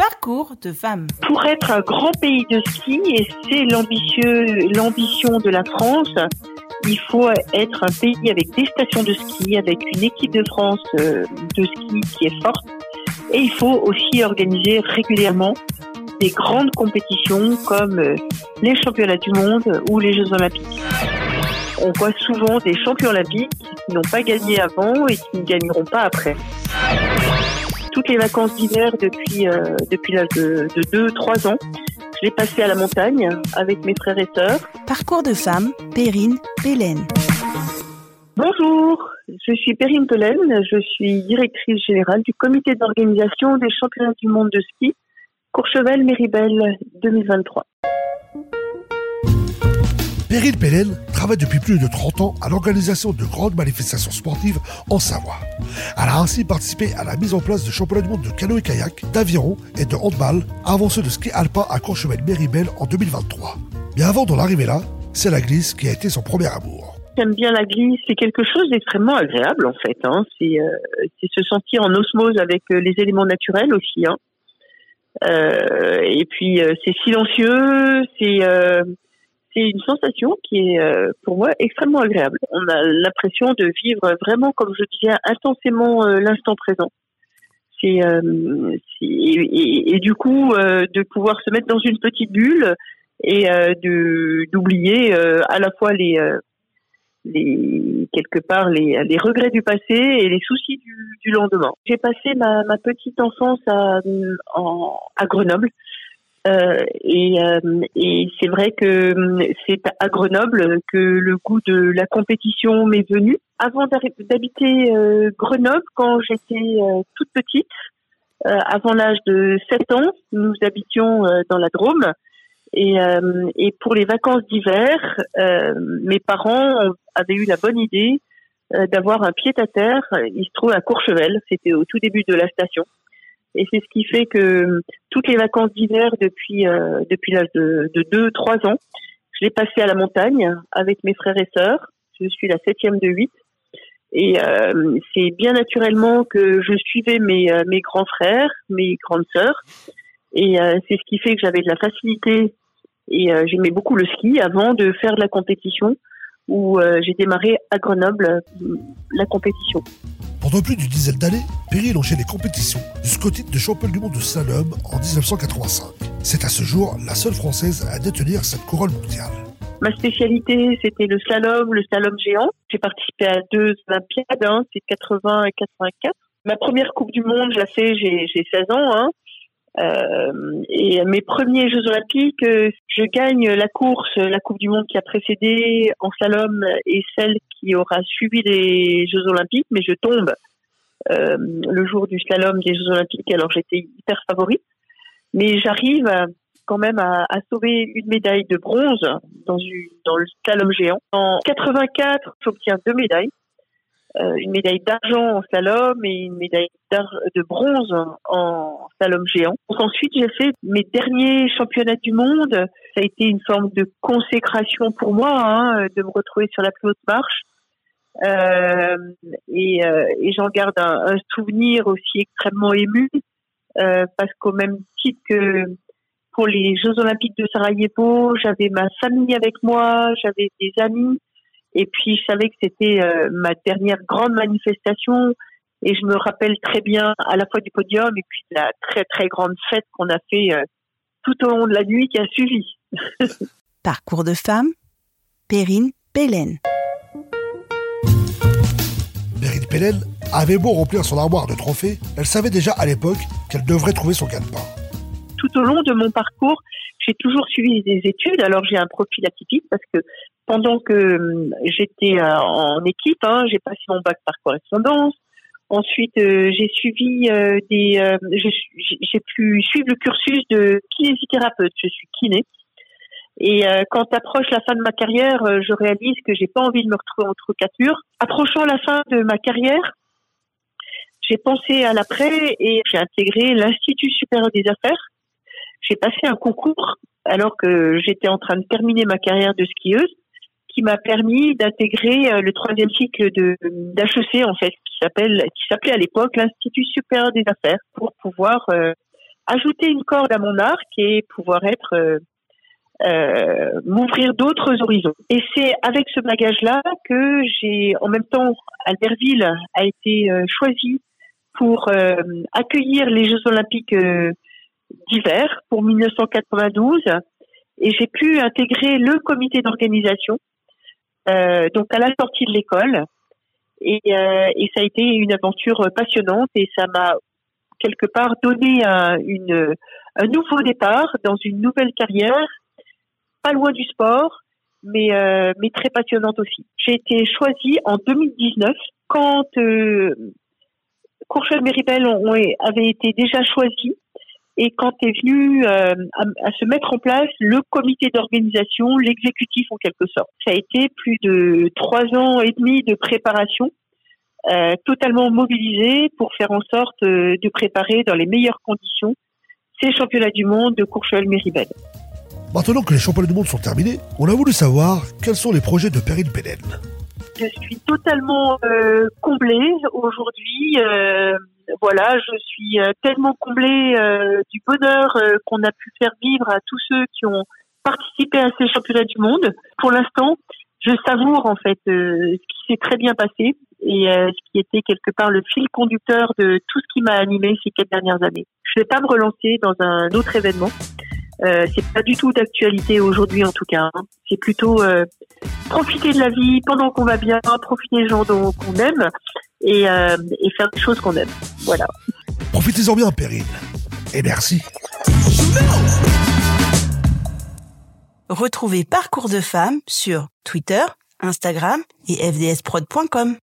Parcours de femmes. Pour être un grand pays de ski, et c'est l'ambition de la France, il faut être un pays avec des stations de ski, avec une équipe de France euh, de ski qui est forte. Et il faut aussi organiser régulièrement des grandes compétitions comme euh, les championnats du monde ou les Jeux olympiques. On voit souvent des champions olympiques qui n'ont pas gagné avant et qui ne gagneront pas après. Toutes les vacances d'hiver depuis, euh, depuis l'âge de, de 2-3 ans, je l'ai passé à la montagne avec mes frères et sœurs. Parcours de femmes, Perrine Pélène. Bonjour, je suis Perrine Pélène, je suis directrice générale du comité d'organisation des championnats du monde de ski Courchevel-Méribel 2023. Perrine Pélène travaille depuis plus de 30 ans à l'organisation de grandes manifestations sportives en Savoie. Elle a ainsi participé à la mise en place de championnats du monde de canoë-kayak, d'aviron et de handball, avant ceux de ski alpin à Courchevel-Méribel en 2023. Mais avant d'en arriver là, c'est la glisse qui a été son premier amour. J'aime bien la glisse, c'est quelque chose d'extrêmement agréable en fait. Hein. C'est, euh, c'est se sentir en osmose avec euh, les éléments naturels aussi. Hein. Euh, et puis c'est silencieux, c'est une sensation qui est euh, pour moi extrêmement agréable. On a l'impression de vivre vraiment, comme je disais, intensément euh, l'instant présent. C'est euh, et, du coup de pouvoir se mettre dans une petite bulle et de d'oublier à la fois les les quelque part les, les regrets du passé et les soucis du, lendemain. J'ai passé ma, petite enfance en, à Grenoble. Euh, et euh, et c'est vrai que hum, c'est à Grenoble que le goût de la compétition m'est venu. Avant d'habiter euh, Grenoble, quand j'étais euh, toute petite, euh, avant l'âge de 7 ans, nous habitions dans la Drôme. Et, et pour les vacances d'hiver, mes parents avaient eu la bonne idée d'avoir un pied à terre. Il se trouve à Courchevel. C'était au tout début de la station. Et c'est ce qui fait que euh, toutes les vacances d'hiver depuis euh, depuis l'âge de, de 2-3 ans, je l'ai passé à la montagne avec mes frères et sœurs. Je suis la septième de huit. Et euh, c'est bien naturellement que je suivais mes, euh, mes grands frères, mes grandes sœurs. Et euh, c'est ce qui fait que j'avais de la facilité et euh, j'aimais beaucoup le ski avant de faire de la compétition où euh, j'ai démarré à Grenoble euh, la compétition. Pendant plus d'une dizaine d'années, Perrine enchaîne les compétitions jusqu'au titre de championne du monde de slalom en 1985. C'est à ce jour la seule française à détenir cette couronne mondiale. Ma spécialité, c'était le slalom, le slalom géant. J'ai participé à deux Olympiades, hein, c'est 80 et 84. Ma première Coupe du Monde, je la j'ai j'ai 16 ans. Hein. Euh, et mes premiers Jeux Olympiques, euh, je gagne la course, la Coupe du Monde qui a précédé en slalom et celle qui aura suivi les Jeux Olympiques, mais je tombe euh, le jour du slalom des Jeux Olympiques, alors j'étais hyper favorite. Mais j'arrive quand même à, sauver une médaille de bronze dans, dans le slalom géant. En 84, j'obtiens deux médailles. Euh, une médaille d'argent en slalom et une médaille de bronze en slalom géant. Donc ensuite, j'ai fait mes derniers championnats du monde. Ça a été une forme de consécration pour moi hein, de me retrouver sur la plus haute marche. Euh, et euh, et j'en garde un, un souvenir aussi extrêmement ému euh, parce qu'au même titre que pour les Jeux Olympiques de Sarajevo, j'avais ma famille avec moi, j'avais des amis, et puis je savais que c'était euh, ma dernière grande manifestation, et je me rappelle très bien à la fois du podium et puis de la très très grande fête qu'on a fait euh, tout au long de la nuit qui a suivi. Parcours de femmes, Perrine Pélène. Perrine Pélène avait beau remplir son armoire de trophées, elle savait déjà à l'époque qu'elle devrait trouver son gagne-pain. tout au long de mon parcours, j'ai toujours suivi des études. Alors j'ai un profil atypique parce que pendant que hum, j'étais euh, en équipe, hein, j'ai passé mon bac par correspondance. Ensuite, euh, j'ai suivi euh, des, j'ai pu suivre le cursus de kinésithérapeute. Je suis kiné. Et quand approche la fin de ma carrière, je réalise que j'ai pas envie de me retrouver entre quatre murs. Approchant la fin de ma carrière, j'ai pensé à l'après et j'ai intégré l'Institut supérieur des affaires j'ai passé un concours alors que j'étais en train de terminer ma carrière de skieuse qui m'a permis d'intégrer euh, le troisième cycle de d'HEC en fait qui s'appelle qui s'appelait à l'époque l'Institut supérieur des affaires pour pouvoir euh, ajouter une corde à mon arc et pouvoir être euh, m'ouvrir d'autres horizons. Et c'est avec ce bagage-là que j'ai, en même temps, Albertville a été euh, choisi pour euh, accueillir les Jeux Olympiques d'hiver pour 1992, et j'ai pu intégrer le comité d'organisation. Donc à la sortie de l'école, et, et, ça a été une aventure passionnante et ça m'a quelque part donné un, une, un nouveau départ dans une nouvelle carrière. Pas loin du sport, mais euh, mais très passionnante aussi. J'ai été choisie en 2019 quand euh, Courchevel-Méribel avait été déjà choisi et quand est venu euh, à, se mettre en place le comité d'organisation, l'exécutif en quelque sorte. Ça a été plus de trois ans et demi de préparation, euh, totalement mobilisé pour faire en sorte euh, de préparer dans les meilleures conditions ces championnats du monde de Courchevel-Méribel. Maintenant que les championnats du monde sont terminés, on a voulu savoir quels sont les projets de Perrine Belen. Je suis totalement euh, comblée aujourd'hui. Euh, voilà, je suis euh, tellement comblée du bonheur qu'on a pu faire vivre à tous ceux qui ont participé à ces championnats du monde. Pour l'instant, je savoure en fait ce qui s'est très bien passé et ce qui était quelque part le fil conducteur de tout ce qui m'a animé ces quatre dernières années. Je ne vais pas me relancer dans un autre événement. Euh, c'est pas du tout d'actualité aujourd'hui en tout cas. Hein. C'est plutôt euh, profiter de la vie pendant qu'on va bien, profiter des gens qu'on aime et, euh, et, faire des choses qu'on aime. Voilà. Profitez-en bien, Perrine. Et merci. Retrouvez Parcours de femmes sur Twitter, Instagram et fdsprod.com.